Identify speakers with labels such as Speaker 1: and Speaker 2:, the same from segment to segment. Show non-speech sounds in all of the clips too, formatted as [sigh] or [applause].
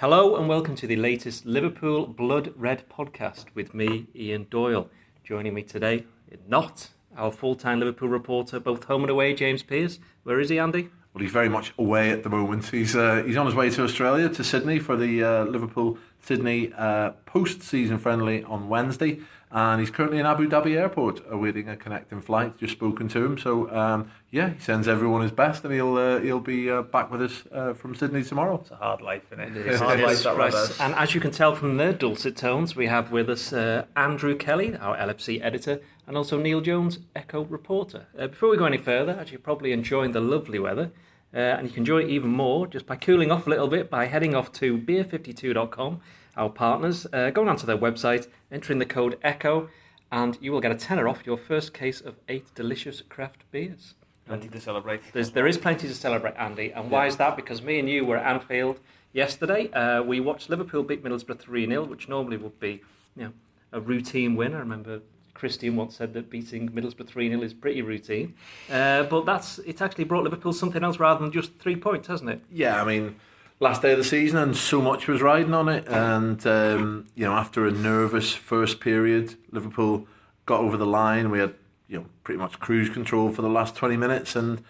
Speaker 1: Hello and welcome to the latest Liverpool Blood Red podcast with me, Ian Doyle. Joining me today, not our full time Liverpool reporter, both home and away, James Pearce. Where is he, Andy?
Speaker 2: Well, he's very much away at the moment. He's uh, he's on his way to Australia, to Sydney, for the uh, Liverpool Sydney uh, post season friendly on Wednesday and he's currently in Abu Dhabi Airport awaiting a connecting flight. Just spoken to him, so um, yeah, he sends everyone his best, and he'll uh, he'll be uh, back with us uh, from Sydney tomorrow.
Speaker 3: It's a hard life, isn't it?
Speaker 1: It's a hard life that right. And as you can tell from their dulcet tones, we have with us uh, Andrew Kelly, our LFC editor, and also Neil Jones, Echo reporter. Uh, before we go any further, as you're probably enjoying the lovely weather. Uh, and you can enjoy it even more just by cooling off a little bit by heading off to beer52.com, our partners, going onto their website, entering the code ECHO, and you will get a tenner off your first case of eight delicious craft beers.
Speaker 3: Plenty to celebrate.
Speaker 1: There's, there is plenty to celebrate, Andy. And why is that? Because me and you were at Anfield yesterday. Uh, we watched Liverpool beat Middlesbrough 3 0, which normally would be you know, a routine win. I remember Christian once said that beating Middlesbrough 3 0 is pretty routine. Uh, but that's it's actually brought Liverpool something else rather than just three points, hasn't it?
Speaker 2: Yeah, I mean, last day of the season and so much was riding on it. And, um, you know, after a nervous first period, Liverpool got over the line. We had, you know, pretty much cruise control for the last 20 minutes. And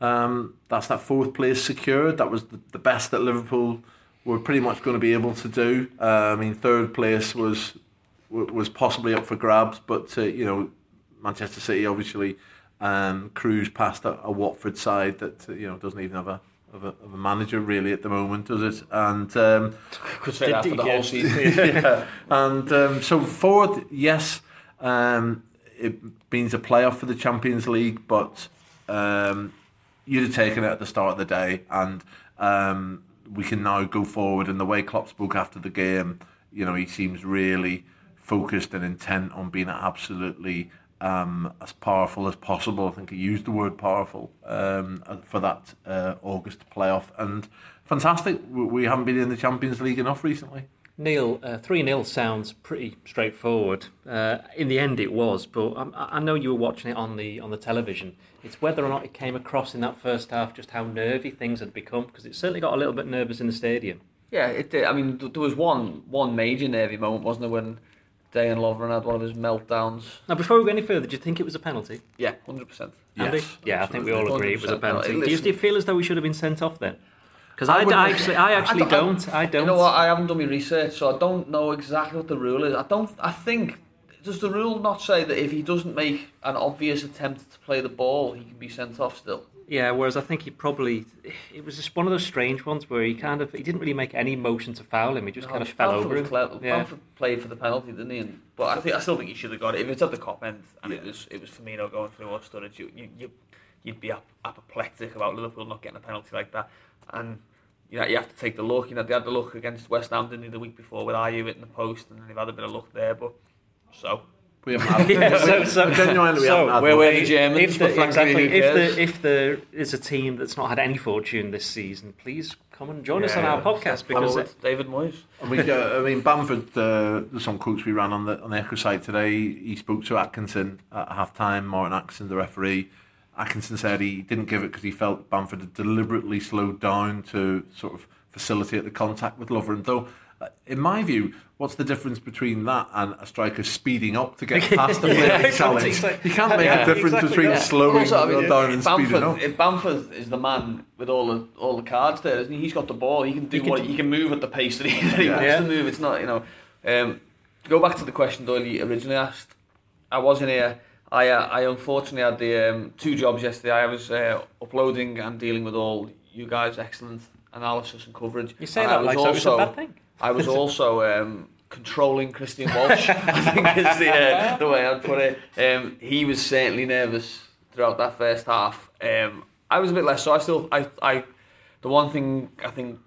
Speaker 2: um, that's that fourth place secured. That was the, best that Liverpool were pretty much going to be able to do. Uh, I mean, third place was was possibly up for grabs, but uh, you know, Manchester City obviously um, cruise past a, a Watford side that you know doesn't even have a of a, of a manager really at the moment, does it? And um,
Speaker 3: could say that for the whole season. [laughs]
Speaker 2: yeah. And um, so forward, yes, um, it means a playoff for the Champions League, but um, you'd have taken it at the start of the day, and um, we can now go forward. And the way Klopp spoke after the game, you know, he seems really focused and intent on being absolutely um, as powerful as possible. I think he used the word powerful um, for that uh, August playoff. And fantastic. We haven't been in the Champions League enough recently.
Speaker 1: Neil, uh, 3 0 sounds pretty straightforward. Uh, in the end, it was, but I, I know you were watching it on the on the television. It's whether or not it came across in that first half just how nervy things had become, because it certainly got a little bit nervous in the stadium.
Speaker 3: Yeah, it did. I mean, there was one one major nervy moment, wasn't there, when Dejan Lovren had one of his meltdowns.
Speaker 1: Now, before we go any further, do you think it was a penalty?
Speaker 3: Yeah, 100%.
Speaker 1: Yes, yeah, I think we all agree it was a penalty. do you, do you feel as though we should have been sent off then? Because I, I, I, actually, I actually I don't, don't. I don't.
Speaker 3: You know what? I haven't done my research, so I don't know exactly what the rule is. I don't. I think does the rule not say that if he doesn't make an obvious attempt to play the ball, he can be sent off still?
Speaker 1: Yeah, whereas I think he probably it was just one of those strange ones where he kind of he didn't really make any motion to foul him. He just no, kind of fell over him.
Speaker 3: Cle- yeah. Bamford played for the penalty, didn't he? And, but I think I still think he should have got it. If it's at the Kop end and yeah. it was it was Firmino going through or Sturridge, you, you, you you'd be apoplectic about Liverpool not getting a penalty like that. And you know, you have to take the look. You know, they had the look against West Ham didn't they, the week before with Ayew hitting the post, and they've had a bit of luck there. But so
Speaker 2: we haven't had. yeah, so, [laughs] so, genuinely, we
Speaker 3: so
Speaker 2: haven't had.
Speaker 3: We're, we're the Germans,
Speaker 1: if, the, exactly, if, the, if there is a team that's not had any fortune this season, please come and join yeah, us on our podcast because
Speaker 3: it, David Moyes.
Speaker 2: And we, uh, I mean, Bamford. Uh, there's some quotes we ran on the on the Echo site today. He spoke to Atkinson at half time. Martin Atkinson, the referee. Atkinson said he didn't give it because he felt Bamford had deliberately slowed down to sort of facilitate the contact with Lovren. Though in my view, what's the difference between that and a striker speeding up to get [laughs] past the yeah, challenge? you can't make yeah, a difference exactly between slowing also, I mean, down and Bamford, speeding up.
Speaker 3: If Bamford is the man with all the all the cards there, isn't he? He's got the ball. He can do he what can, he can move at the pace that he, that he wants to move. It's not you know. Um, to go back to the question Doyle originally asked, I wasn't here. I uh, I unfortunately had the um, two jobs yesterday. I was uh, uploading and dealing with all you guys' excellent analysis and coverage.
Speaker 1: You say and that like also, so it's a bad thing.
Speaker 3: I was also um, controlling Christian Walsh. [laughs] I think is the uh, the way I'd put it. Um, he was certainly nervous throughout that first half. Um, I was a bit less so. I still, I, I, the one thing I think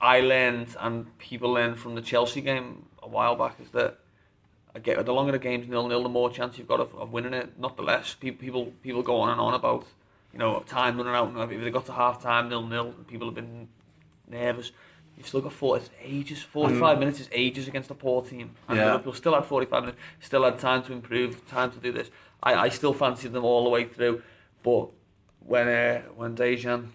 Speaker 3: I learned and people learned from the Chelsea game a while back is that I get the longer the game's nil nil, the more chance you've got of, of winning it. Not the less. People, people, people go on and on about you know time running out. If they got to half time nil nil, people have been nervous. You've still got four, it's ages. 45 mm. minutes is ages against a poor team. And yeah. Liverpool still had 45 minutes, still had time to improve, time to do this. I, I still fancied them all the way through. But when uh, when Dejan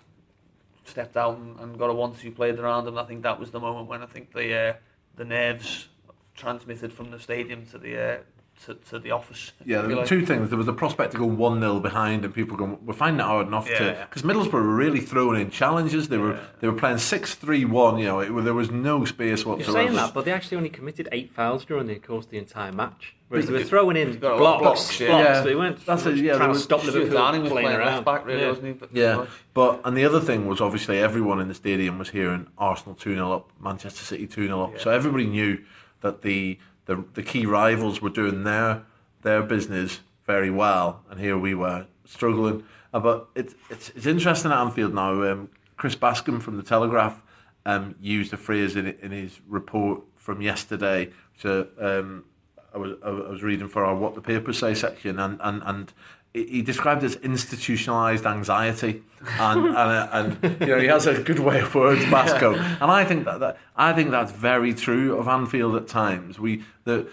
Speaker 3: stepped out and, and got a one-two played around him. I think that was the moment when I think the uh, the nerves transmitted from the stadium to the uh, to, to the office.
Speaker 2: Yeah, there were
Speaker 3: like.
Speaker 2: two things. There was the prospect to go 1 0 behind, and people going, we're finding it hard enough to.
Speaker 3: Yeah.
Speaker 2: Because Middlesbrough were really throwing in challenges. They were
Speaker 3: Yeah.
Speaker 2: they were playing 6 3 1. You know, it, there was no space whatsoever.
Speaker 1: You're saying that, but they actually only committed eight fouls during the course of the entire match. Whereas they were throwing in
Speaker 3: got a lot
Speaker 1: blocks,
Speaker 3: blocks,
Speaker 1: blocks.
Speaker 3: yeah.
Speaker 2: Yeah.
Speaker 1: They weren't
Speaker 2: That's
Speaker 1: much
Speaker 2: it, yeah,
Speaker 1: trying
Speaker 2: there
Speaker 1: to stop
Speaker 3: Stuart
Speaker 1: Liverpool playing
Speaker 3: playing
Speaker 1: around.
Speaker 3: left back, really,
Speaker 1: Yeah.
Speaker 3: wasn't he? But,
Speaker 2: Yeah, but and the other thing was obviously everyone in the stadium was hearing Arsenal 2 0 up, Manchester City 2 0 up. So everybody knew that the, the the key rivals were doing their their business very well, and here we were struggling. Uh, but it's it's it's interesting at Anfield now. Um, Chris Bascombe from the Telegraph um, used a phrase in in his report from yesterday. So um, I was I was reading for our what the papers say section, and and and he described as institutionalized anxiety, and [laughs] and, uh, and you know he has a good way of words, Basco, [laughs] and I think that, that I think that's very true of Anfield at times. We that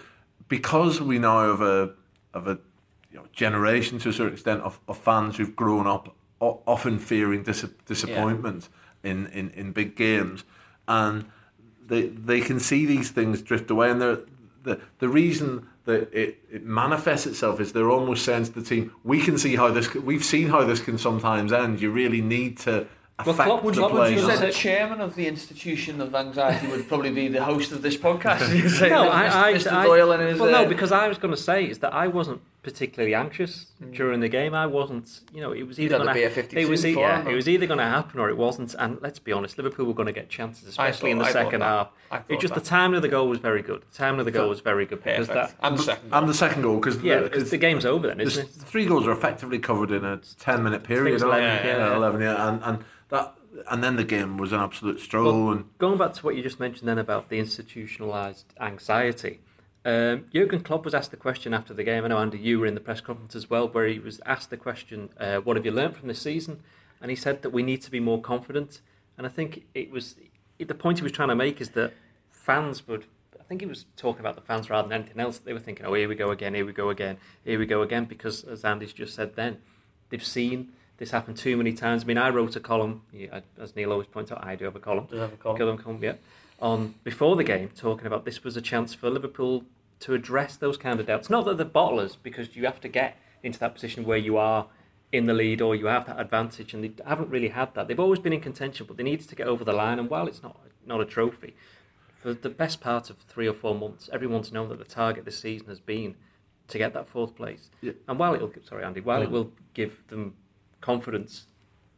Speaker 2: because we now have a of a you know, generation to a certain extent of, of fans who've grown up o- often fearing dis- disappointment in, in, in big games, and they they can see these things drift away, and they're, the the reason that it, it manifests itself is they're almost saying to the team, we can see how this, c- we've seen how this can sometimes end. You really need to
Speaker 1: Well,
Speaker 2: affect
Speaker 1: Klopp would-
Speaker 2: the
Speaker 1: Klopp would
Speaker 3: You
Speaker 1: it-
Speaker 3: said the chairman of the institution of anxiety would probably be the host of this podcast. [laughs]
Speaker 1: No, I, I,
Speaker 3: Mr.
Speaker 1: I,
Speaker 3: Doyle and his.
Speaker 1: well, no, because I was going to say is that I wasn't particularly anxious mm. during the game. I wasn't, you know, it was either going to
Speaker 3: be a 52
Speaker 1: it was, e- yeah, it was either going to happen or it wasn't. And let's be honest, Liverpool were going to get chances, especially in the
Speaker 3: I
Speaker 1: second half.
Speaker 3: I
Speaker 1: It just
Speaker 3: that.
Speaker 1: the timing of the goal was very good. The timing of the goal was very good because
Speaker 3: perfect.
Speaker 1: that.
Speaker 3: and the second.
Speaker 2: and the second goal, because
Speaker 1: Yeah, because the game's over then, isn't it?
Speaker 2: three goals are effectively covered in a ten minute period.
Speaker 1: it's 11,
Speaker 2: they?
Speaker 1: yeah,
Speaker 2: Yeah,
Speaker 1: yeah.
Speaker 2: eleven, yeah, and and that and then the game was an absolute stroll.
Speaker 1: Well,
Speaker 2: and
Speaker 1: Going back to what you just mentioned then about the institutionalised anxiety, um, Jurgen Klopp was asked the question after the game. I know Andy, you were in the press conference as well, where he was asked the question, uh, "What have you learned from this season?" And he said that we need to be more confident. And I think it was the point he was trying to make is that fans would. I think he was talking about the fans rather than anything else. They were thinking, "Oh, here we go again, here we go again, here we go again," because as Andy's just said, then they've seen this happen too many times. I mean, I wrote a column, yeah, as Neil always points out, I do have a column.
Speaker 3: Does have a column.
Speaker 1: Gilliam Combe, yeah, on before the game, talking about this was a chance for Liverpool to address those kind of doubts. Not that they're bottlers, because you have to get into that position where you are in the lead or you have that advantage, and they haven't really had that. They've always been in contention, but they needed to get over the line. And while it's not not a trophy, for the best part of three or four months, everyone's known that the target this season has been to get that fourth place.
Speaker 2: Yeah.
Speaker 1: And while it'll sorry Andy, while it mm. will give them confidence,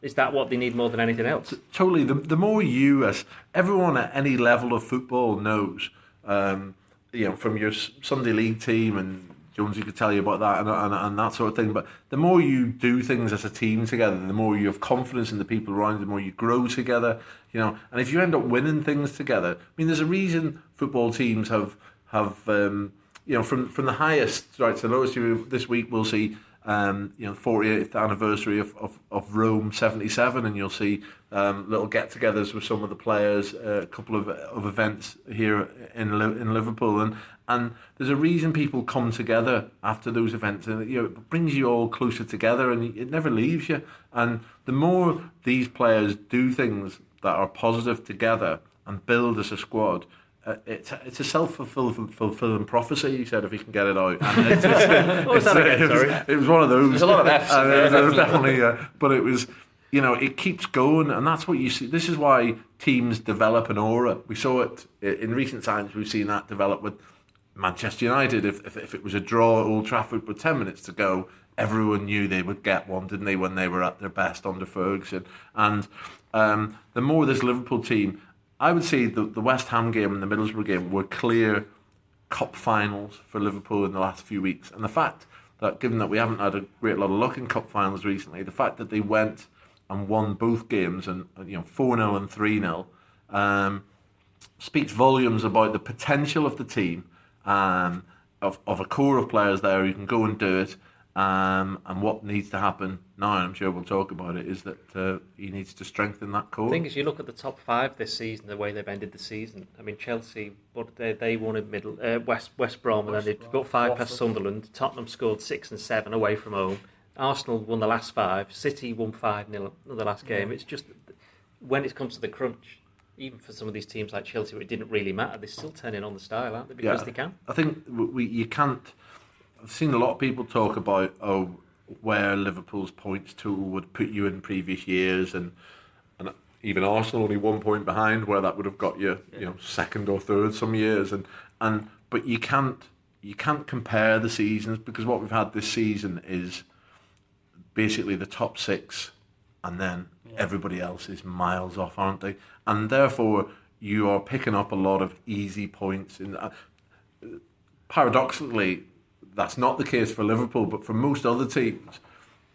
Speaker 1: is that what they need more than anything else?
Speaker 2: totally, the the more you as everyone at any level of football knows, um, you know, from your Sunday league team and. Jonesy could tell you about that and, and, and that sort of thing. But the more you do things as a team together, the more you have confidence in the people around you, the more you grow together. You know, and if you end up winning things together, I mean, there's a reason football teams have have um, you know from from the highest right to the lowest. This week we'll see um, you know 48th anniversary of, of, of Rome 77, and you'll see um, little get-togethers with some of the players, uh, a couple of of events here in in Liverpool, and and there's a reason people come together after those events, and you know it brings you all closer together, and it never leaves you. And the more these players do things that are positive together and build as a squad. Uh, it's a, it's a self fulfilling prophecy. He said if he can get it out. [laughs] It's, it's,
Speaker 1: What was that
Speaker 2: it's-
Speaker 1: again,
Speaker 2: it was- It was one of those.
Speaker 3: There's a lot of Fs
Speaker 2: Uh,
Speaker 3: there,
Speaker 2: there was
Speaker 3: definitely.
Speaker 2: uh, but it was, you know, it keeps going, and that's what you see. This is why teams develop an aura. We saw it in recent times. We've seen that develop with Manchester United. If, if, if it was a draw at Old Trafford with 10 minutes to go, everyone knew they would get one, didn't they, when they were at their best under Ferguson? And um, the more this Liverpool team, I would say the, the West Ham game and the Middlesbrough game were clear cup finals for Liverpool in the last few weeks. And the fact that, given that we haven't had a great lot of luck in cup finals recently, the fact that they went and won both games and, you know, 4 0 and 3 0. Um, speaks volumes about the potential of the team, um, of, of a core of players there who can go and do it. Um, and what needs to happen now, and I'm sure we'll talk about it, is that uh, he needs to strengthen that core.
Speaker 1: The thing is, you look at the top five this season, the way they've ended the season. I mean, Chelsea, what they they won in middle uh, West West Brom, and then they
Speaker 3: Brom,
Speaker 1: got five past Sunderland. Tottenham scored six and seven away from home. Arsenal won the last five. City won five 0 in the last game. It's just when it comes to the crunch, even for some of these teams like Chelsea, where it didn't really matter, they're still turning on the style, aren't they? Because
Speaker 2: Yeah.
Speaker 1: they can.
Speaker 2: I think we, you can't. I've seen a lot of people talk about oh where Liverpool's points tool would put you in previous years, and and even Arsenal only one point behind, where that would have got you, you know, second or third some years, and and but you can't you can't compare the seasons because what we've had this season is basically the top six, and then everybody else is miles off, aren't they? And therefore, you are picking up a lot of easy points. In uh, paradoxically, that's not the case for Liverpool, but for most other teams,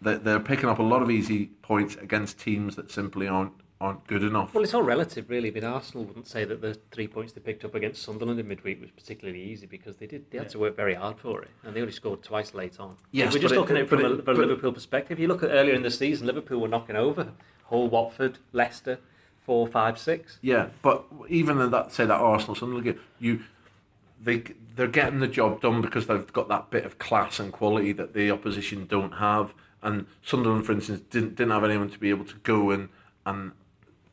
Speaker 2: they- they're picking up a lot of easy points against teams that simply aren't aren't good enough.
Speaker 1: Well, it's all relative, really. I mean, Arsenal wouldn't say that the three points they picked up against Sunderland in midweek was particularly easy because they did they had to work very hard for it, and they only scored twice late on.
Speaker 2: Yes,
Speaker 1: we're just looking at it from a,
Speaker 2: it-
Speaker 1: from a Liverpool perspective. You look at earlier in the season, Liverpool were knocking over Hull, Watford, Leicester, four, five, six.
Speaker 2: Yeah, but even in that, say that Arsenal Sunderland game, you they they're getting the job done because they've got that bit of class and quality that the opposition don't have. And Sunderland, for instance, didn't didn't have anyone to be able to go and and,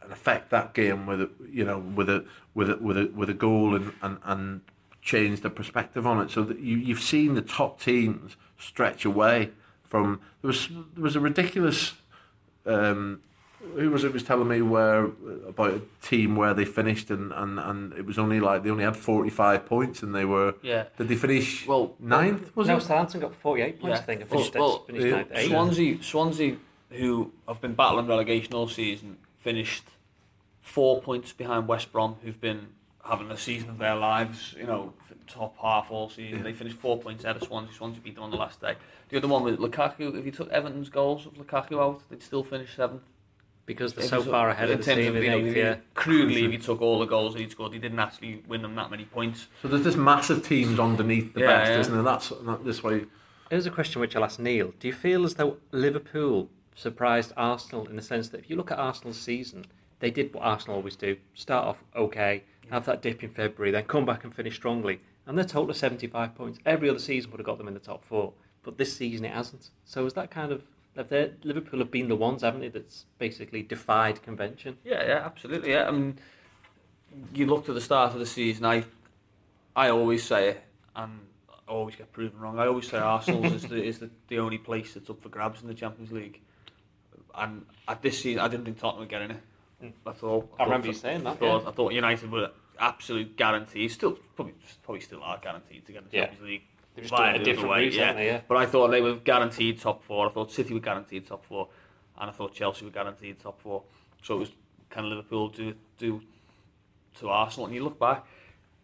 Speaker 2: and affect that game with a, you know with a with a with a with a goal and and, and change the perspective on it. So that you you've seen the top teams stretch away from there was there was a ridiculous. Um, who was it was telling me where about a team where they finished and, and, and it was only like they only had 45 points and they were
Speaker 3: Yeah.
Speaker 2: did they finish
Speaker 3: Well,
Speaker 2: ninth was
Speaker 1: no,
Speaker 2: it
Speaker 1: Southampton got 48 points, I think. and Finished,
Speaker 3: well,
Speaker 1: finished
Speaker 2: yeah,
Speaker 1: ninth, eight.
Speaker 3: Swansea, Swansea, who have been battling relegation all season, finished four points behind West Brom, who've been having the season of their lives. You know, top half all season.
Speaker 2: Yeah.
Speaker 3: They finished four points ahead of Swansea. Swansea beat them on the last day. The other one with Lukaku. If you took Everton's goals of Lukaku out, they'd still finish seventh.
Speaker 1: Because they're
Speaker 3: If
Speaker 1: so far ahead
Speaker 3: in
Speaker 1: of the
Speaker 3: terms
Speaker 1: team
Speaker 3: of,
Speaker 1: in
Speaker 3: you know,
Speaker 1: eighth,
Speaker 3: if you-
Speaker 1: yeah.
Speaker 3: Crudely, if you took all the goals that he'd scored, he didn't actually win them that many points.
Speaker 2: so there's this massive teams underneath the
Speaker 3: Yeah,
Speaker 2: best
Speaker 3: yeah.
Speaker 2: isn't there that's that, this way
Speaker 1: Here's a question which I'll ask Neil. Do you feel as though Liverpool surprised Arsenal in the sense that if you look at Arsenal's season, they did what Arsenal always do start off okay, have that dip in February, then come back and finish strongly. And their total of 75 points. Every other season would have got them in the top four, but this season it hasn't. So is that kind of. Have they- Liverpool have been the ones, haven't they, that's basically defied convention?
Speaker 3: Yeah, yeah, absolutely. Yeah, I mean, you look to the start of the season. I, I always say it, and I always get proven wrong. I always say Arsenal is the is the, the only place that's up for grabs in the Champions League. And at this season, I didn't think Tottenham would get in it. That's all.
Speaker 1: I remember you saying that,
Speaker 3: I thought,
Speaker 1: yeah.
Speaker 3: I thought United were absolute guarantees. Still, probably, probably still are guaranteed to get in the
Speaker 1: Yeah.
Speaker 3: Champions League.
Speaker 1: They're just
Speaker 3: via
Speaker 1: doing a different
Speaker 3: way,
Speaker 1: route,
Speaker 3: yeah.
Speaker 1: they? Yeah.
Speaker 3: But I thought they were guaranteed top four. I thought City were guaranteed top four, and I thought Chelsea were guaranteed top four. So it was kind of Liverpool do do to Arsenal. And you look back,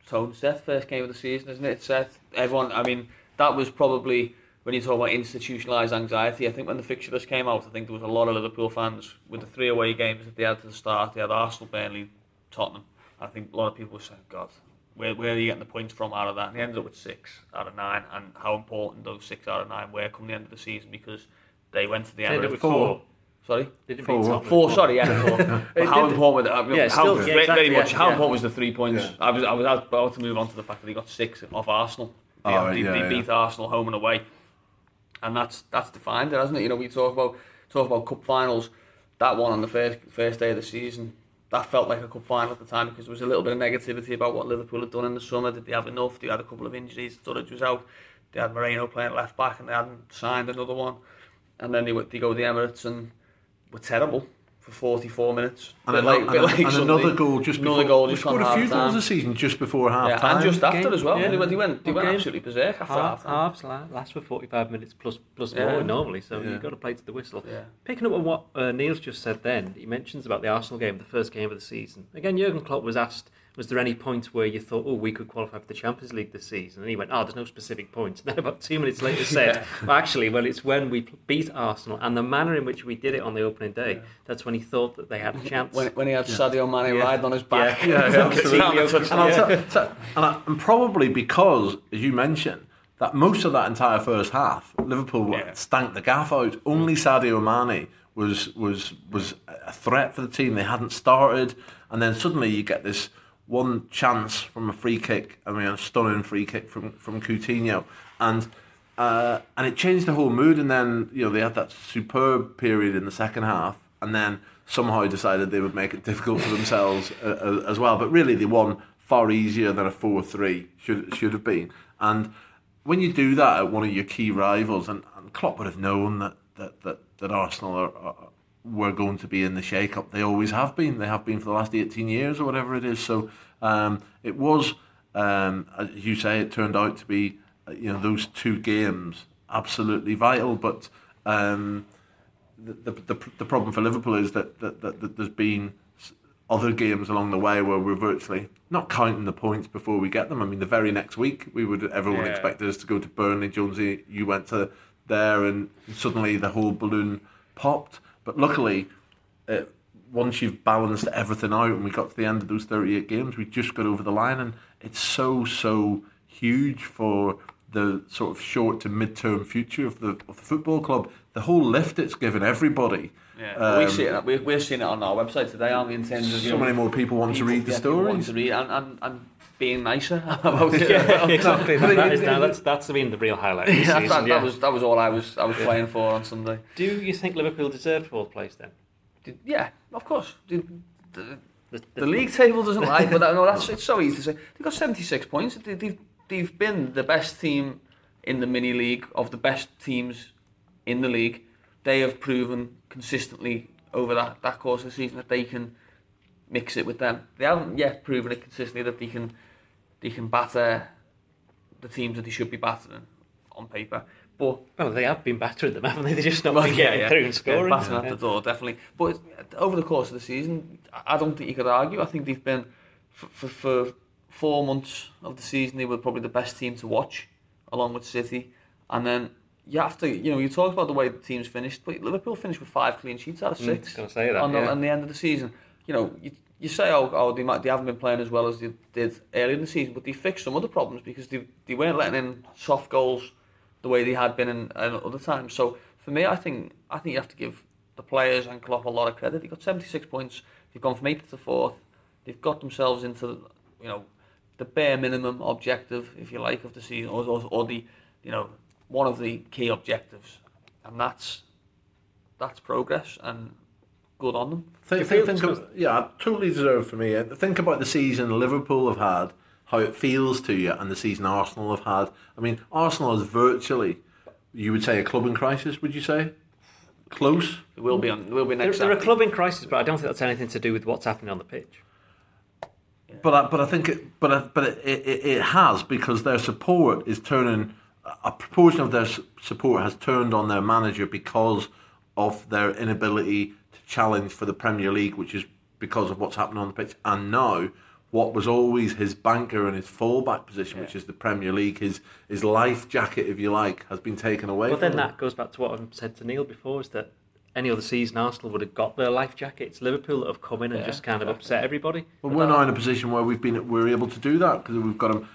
Speaker 3: tone set first game of the season, isn't it? Seth. Everyone. I mean, that was probably when you talk about institutionalised anxiety. I think when the fixture list came out, I think there was a lot of Liverpool fans with the three away games that they had to the start. They had Arsenal, Burnley, Tottenham. I think a lot of people were saying, God, where, where are you getting the points from out of that? And they ended up with six out of nine, and how important those six out of nine were come the end of the season because they went to the
Speaker 1: end ended
Speaker 3: Emirates.
Speaker 1: with
Speaker 2: Four.
Speaker 1: four.
Speaker 3: Sorry?
Speaker 1: They didn't
Speaker 2: Four.
Speaker 1: beat Tottenham.
Speaker 3: Four, sorry, yeah. Four. [laughs] But how important? I mean,
Speaker 1: Yeah,
Speaker 3: how,
Speaker 1: still-
Speaker 3: very,
Speaker 1: yeah, exactly,
Speaker 3: very much.
Speaker 1: yeah,
Speaker 3: how
Speaker 1: yeah.
Speaker 3: important was the three points?
Speaker 2: Yeah.
Speaker 3: I was, I was about to move on to the fact that he got six off Arsenal. They,
Speaker 2: Oh,
Speaker 3: they,
Speaker 2: yeah,
Speaker 3: they
Speaker 2: yeah.
Speaker 3: beat Arsenal home and away, and that's that's defined it, hasn't it? You know, we talk about talk about cup finals. That one on the first first day of the season, that felt like a cup final at the time because there was a little bit of negativity about what Liverpool had done in the summer. Did they have enough? They had a couple of injuries. Sturridge was out. They had Moreno playing left back, and they hadn't signed another one. And then they, they go to the Emirates and were terrible for 44 minutes.
Speaker 2: and,
Speaker 3: Bit
Speaker 2: ano-
Speaker 3: like-
Speaker 2: and,
Speaker 3: like
Speaker 2: and another goal just
Speaker 3: Another
Speaker 2: before
Speaker 3: goal
Speaker 2: they
Speaker 3: just on
Speaker 2: scored a few goals this season just before half
Speaker 3: Yeah,
Speaker 2: time
Speaker 3: and just after as well.
Speaker 1: Yeah.
Speaker 3: They went, they went, they went
Speaker 1: game.
Speaker 3: absolutely berserk after
Speaker 1: Half,
Speaker 3: half time.
Speaker 1: halves last for 45 minutes plus plus
Speaker 3: Yeah.
Speaker 1: more normally, so
Speaker 2: Yeah.
Speaker 1: you've got to play to the whistle.
Speaker 3: Yeah.
Speaker 1: Picking up on what uh, Neil's just said then, he mentions about the Arsenal game, the first game of the season. Again, Jurgen Klopp was asked, was there any point where you thought, oh, we could qualify for the Champions League this season? And he went, oh, there's no specific point. And then about two minutes later [laughs] said, well, actually, well, it's when we beat Arsenal and the manner in which we did it on the opening day, that's when he thought that they had a chance.
Speaker 3: When, when he had Sadio Mane
Speaker 1: Yeah.
Speaker 3: riding on his back.
Speaker 1: Yeah.
Speaker 2: Yeah. [laughs] And, I'll tell- tell- and, I, and probably because, as you mentioned, that most of that entire first half, Liverpool
Speaker 3: Yeah.
Speaker 2: stank the gaff out. Only Sadio Mane was was was a threat for the team. They hadn't started, and then suddenly you get this one chance from a free kick. I mean, a stunning free kick from from Coutinho, and. Uh, and it changed the whole mood, and then you know they had that superb period in the second half, and then somehow decided they would make it difficult for themselves uh, as well. But really, they won far easier than a 4 3 should, should have been. And when you do that at one of your key rivals, and, and Klopp would have known that, that, that, that Arsenal are, are, were going to be in the shake up. They always have been. They have been for the last 18 years or whatever it is. So um, it was, um, as you say, it turned out to be, you know, those two games absolutely vital. But um, the, the, the, problem for Liverpool is that, that, that, that there's been other games along the way where we're virtually not counting the points before we get them. I mean, the very next week, we would everyone yeah. expected us to go to Burnley. Jonesy, you went to there, and suddenly the whole balloon popped. But luckily, uh, once you've balanced everything out, and we got to the end of those 38 games, we just got over the line, and it's so so huge for the sort of short to mid-term future of the of the football club. The whole lift it's given everybody.
Speaker 3: Yeah, um, we see it. We're, we're seeing it on our website today, aren't we? In terms of
Speaker 2: so know, many more people want people, to read the stories. Want
Speaker 3: to read and, and, and being nicer [laughs] about [laughs] it.
Speaker 1: yeah, exactly. [laughs] that, that is, that's that's mean the real highlight. Of yeah,
Speaker 3: season, that, yeah. that was that was all I was I was playing for on Sunday.
Speaker 1: Do you think Liverpool deserved fourth place then?
Speaker 3: Did, yeah, of course. Did, the, the, the, league table doesn't lie, but that, no, that's it's so easy to say. They've got seventy six points. They, they've they've been the best team in the mini league of the best teams in the league. They have proven consistently over that, that course of the season that they can mix it with them. They haven't yet proven it consistently that they can they can batter the teams that they should be battering on paper. But
Speaker 1: well, they have been battering them, haven't they? They're just not [laughs] well, getting yeah. through and scoring.
Speaker 3: Yeah, battering yeah. at the door, definitely. But over the course of the season, I don't think you could argue. I think they've been for, for, for four months of the season they were probably the best team to watch along with City. And then you have to, you know, you talk about the way the teams finished, but Liverpool finished with five clean sheets out of six. Mm, six
Speaker 1: mm, say that,
Speaker 3: on,
Speaker 1: the,
Speaker 3: on the end of the season. You know, you, you say, oh, oh they, might, they haven't been playing as well as they did earlier in the season, but they fixed some other problems because they, they weren't letting in soft goals the way they had been in, in other times. So for me, I think I think you have to give the players and Klopp a lot of credit. They've got 76 points. They've gone from eighth to fourth. They've got themselves into, you know, the bare minimum objective, if you like, of the season, or, or, or the you know, one of the key objectives, and that's that's progress and good on them.
Speaker 2: Think, think, think of, yeah, totally deserved for me. Uh, think about the season Liverpool have had, how it feels to you, and the season Arsenal have had. I mean, Arsenal is virtually, you would say, a club in crisis. Would you say? Close.
Speaker 3: It will be on. It will be next.
Speaker 1: They're, they're a club in crisis, but I don't think that's anything to do with what's happening on the pitch.
Speaker 2: But I, but I think it, but I, but it, it, it has because their support is turning a proportion of their support has turned on their manager because of their inability to challenge for the Premier League, which is because of what's happened on the pitch. And now, what was always his banker and his fallback position, yeah. which is the Premier League, his his life jacket, if you like, has been taken away.
Speaker 1: Well, then
Speaker 2: him.
Speaker 1: that goes back to what I've said to Neil before: is that any other season Arsenal would have got their life jackets. Liverpool that have come in and yeah, just kind of upset everybody.
Speaker 2: Well, we're now in a position where we've been we're able to do that because we've got them.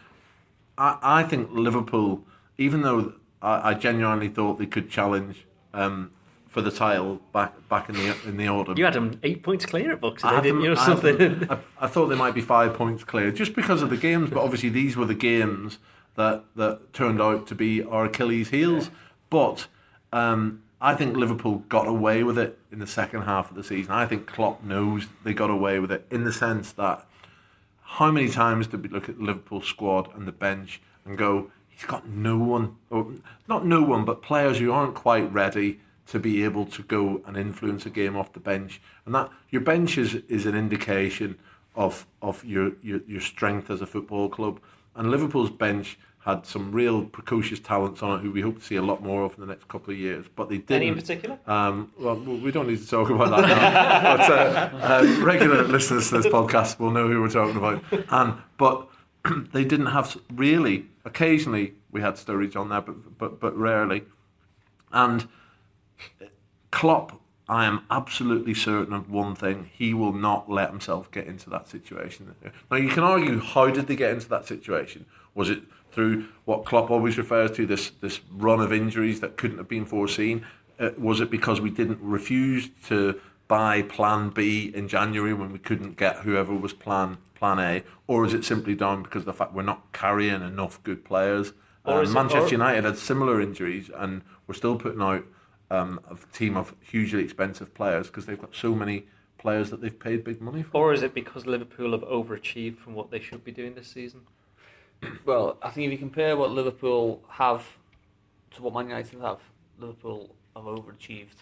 Speaker 2: I, I think Liverpool even though I, I genuinely thought they could challenge um, for the title back back in the in the autumn.
Speaker 1: You had them eight points clear at Bucks, didn't them, you? Or something.
Speaker 2: I, I, thought they might be five points clear just because of the games, but obviously these were the games that that turned out to be our Achilles' heels. Yeah. But um, I think Liverpool got away with it in the second half of the season. I think Klopp knows they got away with it in the sense that how many times did we look at the Liverpool squad and the bench and go, he's got no one, or not no one, but players who aren't quite ready to be able to go and influence a game off the bench. And that your bench is, is an indication of of your, your, your strength as a football club. And Liverpool's bench had some real precocious talents on it who we hope to see a lot more of in the next couple of years. But they didn't.
Speaker 1: Any in particular?
Speaker 2: Um, well, we don't need to talk about that now. [laughs] but uh, uh, regular listeners to this podcast will know who we're talking about. And but [clears throat] they didn't have really. Occasionally we had Sturridge on there, but but but rarely. And Klopp, I am absolutely certain of one thing: he will not let himself get into that situation. Now you can argue how did they get into that situation? Was it through what Klopp always refers to this this run of injuries that couldn't have been foreseen? Uh, was it because we didn't refuse to buy Plan B in January when we couldn't get whoever was Plan Plan A, or is it simply down because of the fact we're not carrying enough good players? Um, Manchester it, United had similar injuries, and we're still putting out um, a team of hugely expensive players because they've got so many players that they've paid big money for.
Speaker 1: Or is it because Liverpool have overachieved from what they should be doing this season? [clears throat]
Speaker 3: Well, I think if you compare what Liverpool have to what Man United have, Liverpool have overachieved,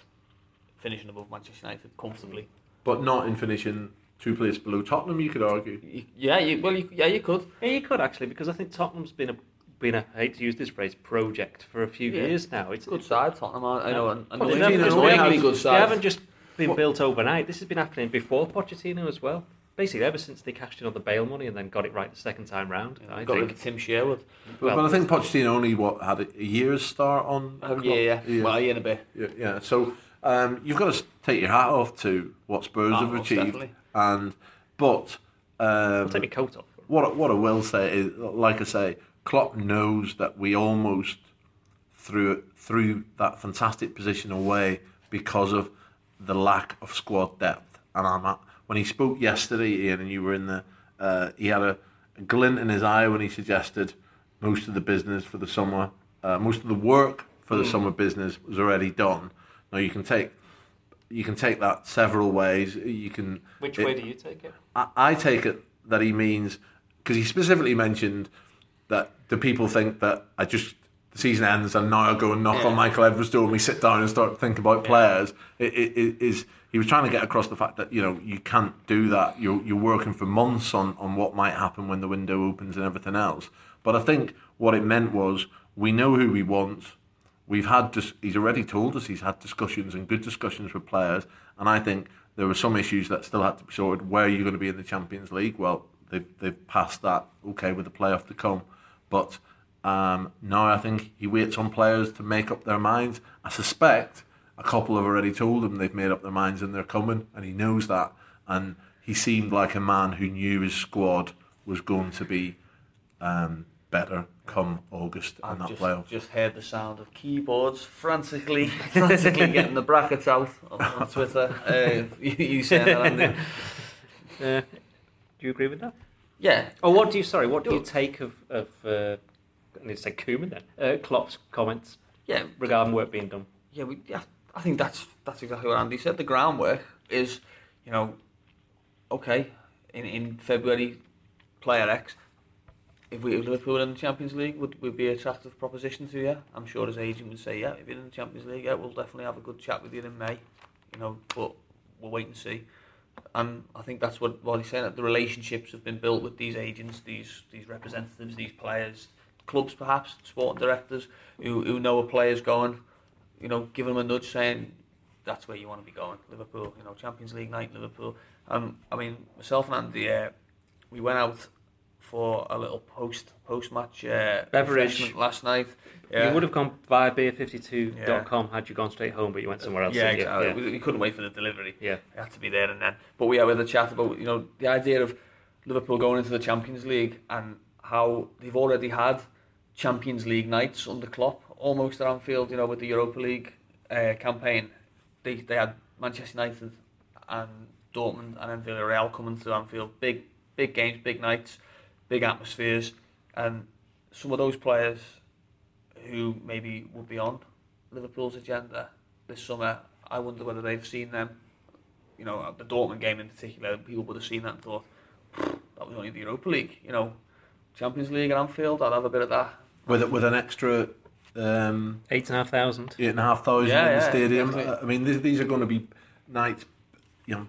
Speaker 3: finishing above Manchester United comfortably.
Speaker 2: But not in finishing two places below Tottenham, you could argue.
Speaker 3: Yeah, you, well, you, yeah, you could.
Speaker 1: Yeah, you could actually, because I think Tottenham's been a been a I hate to use this phrase project for a few
Speaker 3: Yeah.
Speaker 1: years now. It's
Speaker 3: Good side, Tottenham. I, I know, and, and
Speaker 1: Well,
Speaker 3: they
Speaker 1: they,
Speaker 2: Pochettino
Speaker 1: haven't just,
Speaker 2: always
Speaker 1: they,
Speaker 2: has-
Speaker 3: really good
Speaker 1: they haven't just been
Speaker 2: What-
Speaker 1: built overnight. This has been happening before Pochettino as well. Basically, ever since they cashed in on the Bale money and then got it right the second time round. I
Speaker 3: got rid
Speaker 1: think.
Speaker 3: of Tim Sherwood.
Speaker 2: But,
Speaker 1: Well-
Speaker 2: but I think Pochettino only what had a, a year's start on.
Speaker 3: Oh, yeah, yeah, Well, yeah, in a bit.
Speaker 2: yeah, yeah. So um, you've got to take your hat off to what Spurs
Speaker 3: Oh,
Speaker 2: have achieved,
Speaker 3: definitely.
Speaker 2: and but um,
Speaker 1: I'll take my coat off.
Speaker 2: what what I will say is, like I say, Klopp knows that we almost threw threw that fantastic position away because of the lack of squad depth. And I'm at, when he spoke yesterday, Ian, and you were in the, uh, he had a, a glint in his eye when he suggested most of the business for the summer, uh, most of the work for the summer business was already done. Now you can take. You can take that several ways. You can.
Speaker 1: Which
Speaker 2: it-
Speaker 1: way do you take it?
Speaker 2: I, I take it that he means because he specifically mentioned that the people think that I just the season ends and now I go and knock on Michael Edwards' door and we sit down and start thinking about players. It, it, it is he was trying to get across the fact that you know you can't do that. You're you're working for months on on what might happen when the window opens and everything else. But I think what it meant was we know who we want. We've had dis- he's already told us he's had discussions and good discussions with players, and I think there were some issues that still had to be sorted. Where are you going to be in the Champions League? Well, they've they've passed that. Okay, with the playoff to come, but um, now I think he waits on players to make up their minds. I suspect a couple have already told him they've made up their minds and they're coming, and he knows that. And he seemed like a man who knew his squad was going to be um, better come August in
Speaker 3: I've
Speaker 2: that
Speaker 3: just,
Speaker 2: playoff.
Speaker 3: just heard the sound of keyboards frantically, [laughs] frantically getting the brackets out on, on Twitter. Uh, you, you saying that, Andy?
Speaker 1: Uh, [laughs] do you agree with that?
Speaker 3: Yeah.
Speaker 1: Or what do you? Sorry, what do you take of of? Uh, I need to say Koeman then. Uh, Klopp's comments
Speaker 3: Yeah,
Speaker 1: regarding work being done.
Speaker 3: yeah, we, yeah, I think that's that's exactly what Andy said. The groundwork is, you know, okay, in, in February, player X, if we if Liverpool were in the Champions League, would would be an attractive proposition to you? I'm sure his agent would say, yeah, if you're in the Champions League, yeah, we'll definitely have a good chat with you in May, you know, but we'll wait and see. And I think that's what, what he's saying, that the relationships have been built with these agents, these these representatives, these players, clubs perhaps, sporting directors, who, who know a player's going, you know, give them a nudge saying, that's where you want to be going, Liverpool, you know, Champions League night, Liverpool. And I mean, myself and Andy, uh, we went out for a little post post match uh,
Speaker 1: Beverage.
Speaker 3: last night. Yeah.
Speaker 1: You would have gone via beer52.com had you gone straight home, but you went somewhere else.
Speaker 3: Yeah, exactly. We, we couldn't wait for the delivery.
Speaker 1: Yeah.
Speaker 3: It had to be there and then. But we had a chat about you know the idea of Liverpool going into the Champions League and how they've already had Champions League nights under Klopp almost at Anfield. You know with the Europa League uh, campaign, they they had Manchester United and Dortmund and then Villarreal coming to Anfield. Big big games, big nights, big atmospheres, and some of those players who maybe would be on Liverpool's agenda this summer. I wonder whether they've seen them. You know, the Dortmund game in particular, people would have seen that and thought that was only the Europa League. You know, Champions League at Anfield, I'd have a bit of that.
Speaker 2: with with an extra um,
Speaker 1: Eight and a half thousand.
Speaker 2: eight and a half thousand
Speaker 3: Yeah,
Speaker 2: in the
Speaker 3: yeah,
Speaker 2: stadium.
Speaker 3: exactly.
Speaker 2: I mean, these, these are going to be nights, you know,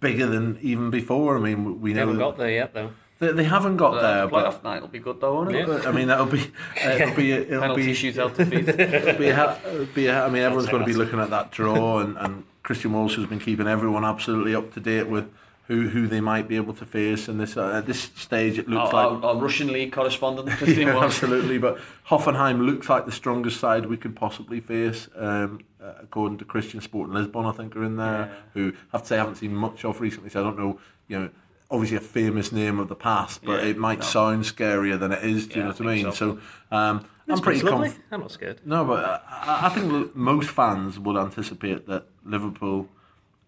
Speaker 2: bigger than even before. I mean, we
Speaker 1: They
Speaker 2: know
Speaker 1: haven't got there yet, though.
Speaker 2: They, they haven't got
Speaker 3: the
Speaker 2: there,
Speaker 3: playoff
Speaker 2: but
Speaker 3: night will be good though, won't it?
Speaker 2: I mean, that'll be [laughs] it'll be it'll
Speaker 3: Penalty
Speaker 2: be
Speaker 3: shootout defeat.
Speaker 2: it'll [laughs] be, a, it'll be a, I mean, everyone's going to be looking at that draw, and, and Christian Walsh has been keeping everyone absolutely up to date with who who they might be able to face. And this uh, at this stage, it looks
Speaker 3: our,
Speaker 2: like
Speaker 3: our, our Russian league correspondent, [laughs] Christian
Speaker 2: yeah, absolutely. But Hoffenheim looks like the strongest side we could possibly face, um, uh, according to Christian Sporting Lisbon. I think are in there.
Speaker 3: Yeah.
Speaker 2: Who have to say I haven't seen much of recently, so I don't know. You know, obviously a famous name of the past, but
Speaker 3: Yeah,
Speaker 2: it might
Speaker 3: no.
Speaker 2: sound scarier than it is. Do you know
Speaker 3: I
Speaker 2: what I mean?
Speaker 3: think
Speaker 2: So, um, I'm pretty confident.
Speaker 1: I'm not scared.
Speaker 2: No, but I, I think most fans would anticipate that Liverpool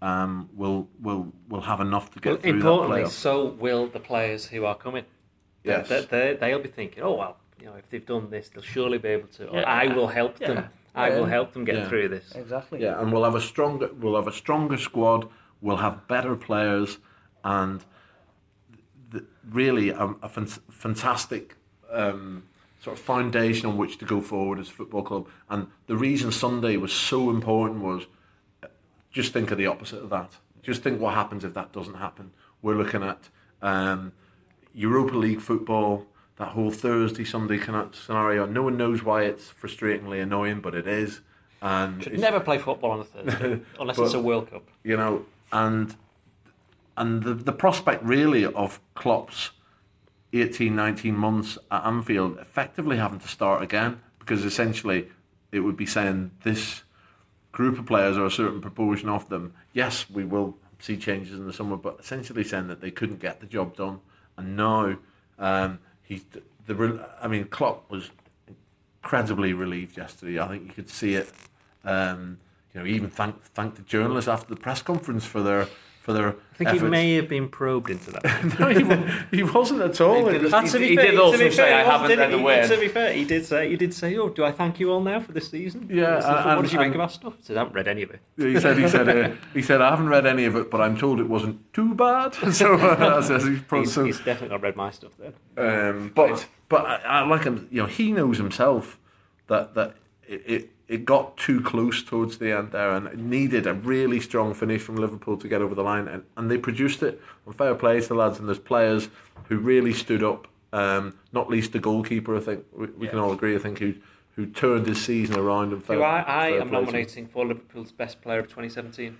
Speaker 2: um, will will will have enough to get
Speaker 1: Well,
Speaker 2: through
Speaker 1: importantly,
Speaker 2: that playoff.
Speaker 1: so will the players who are coming.
Speaker 2: Yes.
Speaker 1: They, they, they'll be thinking, oh, well, you know, if they've done this, they'll surely be able to. Or
Speaker 3: Yeah.
Speaker 1: I will help them.
Speaker 3: Yeah.
Speaker 1: I will help them get
Speaker 2: Yeah.
Speaker 1: through this.
Speaker 3: Exactly.
Speaker 2: Yeah, and we'll have a stronger we'll have a stronger squad We'll have better players and th- really a, a fan- fantastic um, sort of foundation on which to go forward as a football club. And the reason Sunday was so important was uh, just think of the opposite of that. Just think what happens if that doesn't happen. We're looking at um, Europa League football, that whole Thursday Sunday scenario. No one knows why it's frustratingly annoying, but it is. And
Speaker 1: Should never play football on a Thursday [laughs] unless
Speaker 2: But-
Speaker 1: it's a World Cup.
Speaker 2: you know, and and the the prospect really of Klopp's 18, 19 months at Anfield effectively having to start again because essentially it would be saying this group of players or a certain proportion of them, yes, we will see changes in the summer, but essentially saying that they couldn't get the job done, and now um, he's the I mean Klopp was incredibly relieved yesterday. I think you could see it. Um, you know, he even thanked thank the journalists after the press conference for their for their.
Speaker 1: I think he may have been probed into that. [laughs]
Speaker 2: no, he, wa- he wasn't at all.
Speaker 3: He
Speaker 2: It was-
Speaker 3: did-
Speaker 1: Ah, to be
Speaker 3: He
Speaker 1: fair-
Speaker 3: did
Speaker 1: to
Speaker 3: also
Speaker 1: be
Speaker 3: say,
Speaker 1: fair,
Speaker 3: "I
Speaker 1: was-
Speaker 3: haven't
Speaker 1: didn't
Speaker 3: read the
Speaker 1: he?
Speaker 3: word."
Speaker 1: To be fair, he did say, he did say, "Oh, do I thank you all now for this season?"
Speaker 2: Yeah,
Speaker 1: So,
Speaker 2: and-
Speaker 1: what did you
Speaker 2: and-
Speaker 1: make of our stuff? I said, I haven't read any of it.
Speaker 2: He said, he said, uh, he said, I haven't read any of it, but I'm told it wasn't too bad. [laughs] So, uh, so he's pro-
Speaker 1: He's,
Speaker 2: so-
Speaker 1: he's definitely not read my stuff then.
Speaker 2: Um, but but I, I like him. You know, he knows himself that that it, it it got too close towards the end there, and it needed a really strong finish from Liverpool to get over the line, and, and they produced it. And fair play to the lads, and there's players who really stood up. Um, not least the goalkeeper. I think we, we can all agree. I think who who turned his season around and fair,
Speaker 1: Who I, I am
Speaker 2: play to
Speaker 1: nominating for Liverpool's best player of 2017.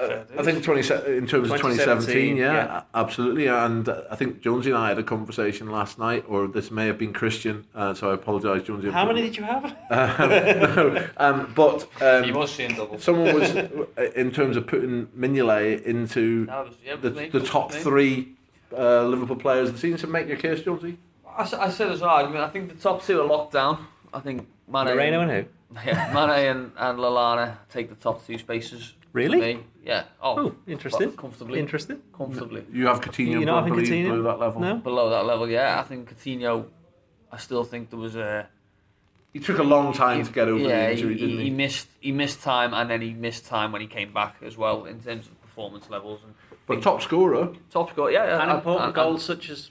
Speaker 2: Uh, I think 20, in terms of 2017,
Speaker 1: 2017,
Speaker 2: yeah,
Speaker 1: yeah.
Speaker 2: absolutely. And uh, I think Jonesy and I had a conversation last night, or this may have been Christian, uh, so I apologise, Jonesy.
Speaker 1: How many did you have? [laughs]
Speaker 2: no, um, but
Speaker 3: He
Speaker 2: um,
Speaker 3: was seeing double.
Speaker 2: someone was, [laughs] uh, in terms of putting Mignolet into
Speaker 3: was- yeah,
Speaker 2: the,
Speaker 3: me.
Speaker 2: the top
Speaker 3: me.
Speaker 2: three uh, Liverpool players of the season. So make your case, Jonesy.
Speaker 3: I said as an argument, I think the top two are locked down. I think Mane,
Speaker 1: Moreno and who? [laughs]
Speaker 3: yeah, Mane and, and Lallana take the top two spaces. For
Speaker 1: Really?
Speaker 3: me. Yeah. Oh,
Speaker 1: Oh, interesting.
Speaker 3: comfortably.
Speaker 1: Interesting.
Speaker 3: comfortably.
Speaker 2: You have Coutinho,
Speaker 1: You not
Speaker 2: I
Speaker 1: having
Speaker 2: believe,
Speaker 1: Coutinho?
Speaker 2: below that level.
Speaker 1: No?
Speaker 3: Below that level, yeah. I think Coutinho, I still think there was a.
Speaker 2: He took a long time to get over
Speaker 3: yeah,
Speaker 2: the injury,
Speaker 3: he,
Speaker 2: didn't
Speaker 3: he,
Speaker 2: he?
Speaker 3: missed he missed time and then he missed time when he came back as well in terms of performance levels and
Speaker 2: But top scorer.
Speaker 3: top scorer, Yeah, yeah.
Speaker 1: And
Speaker 3: and-
Speaker 1: important
Speaker 3: and-
Speaker 1: goals such as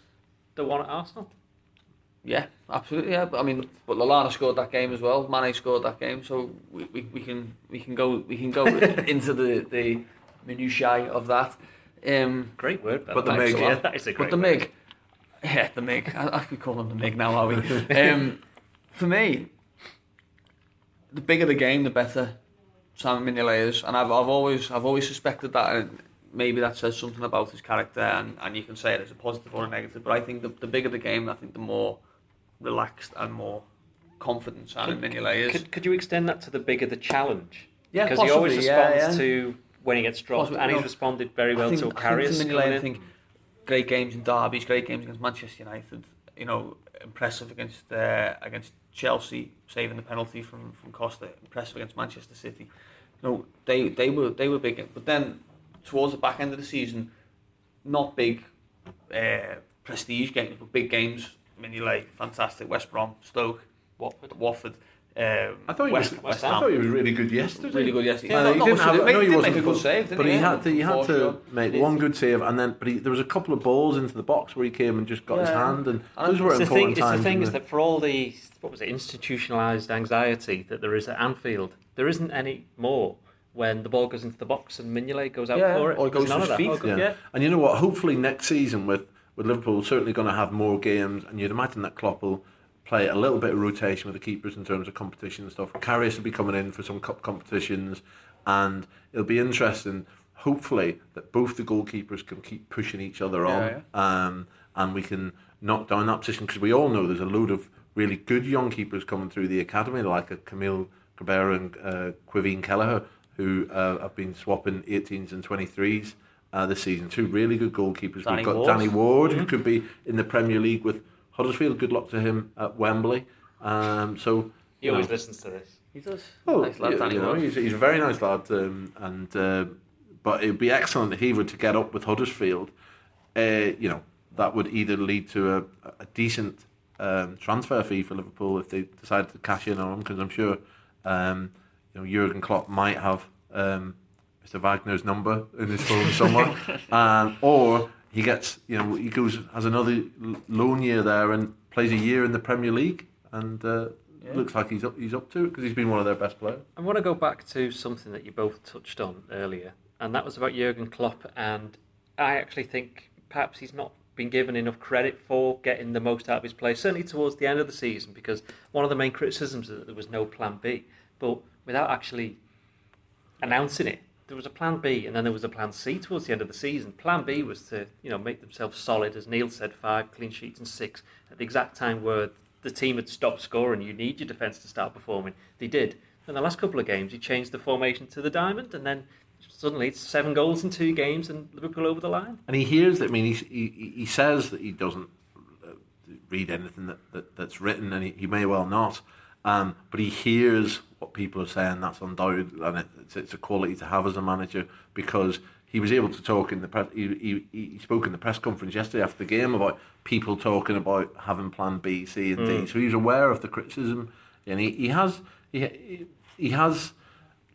Speaker 1: the one at Arsenal.
Speaker 3: Yeah, absolutely. Yeah, but I mean, but Lallana scored that game as well. Mane scored that game, so we, we, we can we can go we can go [laughs] into the the minutiae of that. Um,
Speaker 1: Great word.
Speaker 2: But the
Speaker 1: Thanks
Speaker 2: Mig, yeah. [laughs]
Speaker 1: That is a great
Speaker 3: but the
Speaker 1: word.
Speaker 3: Mig, yeah, the Mig. I, I could call him the Mig now, are we? um, for me, the bigger the game, the better Simon Mignolet is, and I've I've always I've always suspected that. And, Maybe that says something about his character, and, and you can say it as a positive or a negative. But I think the, the bigger the game, I think the more relaxed and more confident Simon Mignolet is.
Speaker 1: Could, could you extend that to the bigger the challenge?
Speaker 3: Yeah,
Speaker 1: because he always
Speaker 3: possibly, yeah,
Speaker 1: responds
Speaker 3: yeah.
Speaker 1: to when he gets dropped,
Speaker 3: Possibly,
Speaker 1: and
Speaker 3: no.
Speaker 1: he's responded very well
Speaker 3: think,
Speaker 1: to
Speaker 3: I think
Speaker 1: Karius
Speaker 3: to
Speaker 1: coming
Speaker 3: Mignolet, I think great games in derbies, great games against Manchester United. You know, impressive against uh, against Chelsea, saving the penalty from, from Costa. Impressive against Manchester City. You know, they they were they were big, but then towards the back end of the season, not big uh, prestige games, but big games. Mignolet, fantastic. West Brom, Stoke,
Speaker 1: Watford.
Speaker 3: Watford. Um,
Speaker 2: I thought he
Speaker 3: West,
Speaker 2: was.
Speaker 3: West
Speaker 2: I thought he was really good yesterday.
Speaker 3: really good yesterday.
Speaker 2: Uh,
Speaker 3: Not-
Speaker 2: he
Speaker 3: not
Speaker 2: didn't
Speaker 3: much
Speaker 2: have.
Speaker 3: to do.
Speaker 2: no, he
Speaker 3: Did
Speaker 2: wasn't.
Speaker 3: make a good save, didn't
Speaker 2: but
Speaker 3: he?
Speaker 2: he
Speaker 3: Yeah,
Speaker 2: had to. He had to
Speaker 3: sure.
Speaker 2: make one good save, and then but he, there was a couple of balls into the box where he came and just got his hand, and
Speaker 3: And
Speaker 2: those were
Speaker 1: It's the thing.
Speaker 2: important
Speaker 1: It's the thing is that for all the what was it institutionalized anxiety that there is at Anfield, there isn't any more when the ball goes into the box and Mignolet goes out
Speaker 3: Yeah,
Speaker 1: for it.
Speaker 3: or it goes
Speaker 1: There's none
Speaker 3: to his feet.
Speaker 1: Oh,
Speaker 2: Yeah.
Speaker 1: yeah.
Speaker 2: And you know what? Hopefully next season with, with Liverpool, certainly going to have more games, and you'd imagine that Klopp will play a little bit of rotation with the keepers in terms of competition and stuff. Karius will be coming in for some cup competitions, and it'll be interesting. Hopefully that both the goalkeepers can keep pushing each other on,
Speaker 3: Yeah,
Speaker 2: Um, and we can knock down that position because we all know there's a load of really good young keepers coming through the academy, like a Kamil Grabara and uh, Caoimhin Kelleher, who uh, have been swapping 18s and 23s uh, this season. Two really good goalkeepers.
Speaker 3: Danny
Speaker 2: We've got
Speaker 3: Ward.
Speaker 2: Danny Ward, who could be in the Premier League with Huddersfield. Good luck to him at Wembley. Um, so
Speaker 1: He always
Speaker 2: know,
Speaker 1: listens to this.
Speaker 3: He does.
Speaker 2: Oh,
Speaker 3: nice lad,
Speaker 2: you-
Speaker 3: Danny
Speaker 2: you know,
Speaker 3: Ward.
Speaker 2: he's, he's a very nice lad, um, and uh, but it'd be excellent if he were to get up with Huddersfield. Uh, you know, that would either lead to a, a decent um, transfer fee for Liverpool if they decided to cash in on him, because I'm sure um, you know Jurgen Klopp might have um, Mr. Wagner's number in his phone somewhere, [laughs] um, or he gets you know he goes has another loan year there and plays a year in the Premier League and. Uh, yeah. Looks like he's up, he's up to it because he's been one of their best players.
Speaker 1: I want to go back to something that you both touched on earlier, and that was about Jurgen Klopp. And I actually think perhaps he's not been given enough credit for getting the most out of his play, certainly towards the end of the season, because one of the main criticisms is that there was no plan B. But without actually announcing it, there was a plan B and then there was a plan C towards the end of the season. Plan B was to, you know, make themselves solid, as Neil said, five clean sheets and six at the exact time where the team had stopped scoring. You need your defence to start performing. They did. In the last couple of games, he changed the formation to the diamond, and then suddenly it's seven goals in two games and Liverpool over the line.
Speaker 2: And he hears that. I mean, he he, he says that he doesn't uh, read anything that, that that's written, and he, he may well not. Um, but he hears what people are saying. That's undoubted, and it's, it's a quality to have as a manager because he was able to talk in the press. He, he, he spoke in the press conference yesterday after the game about people talking about having Plan B, C, and mm. D. So he's aware of the criticism, and he, he has he he has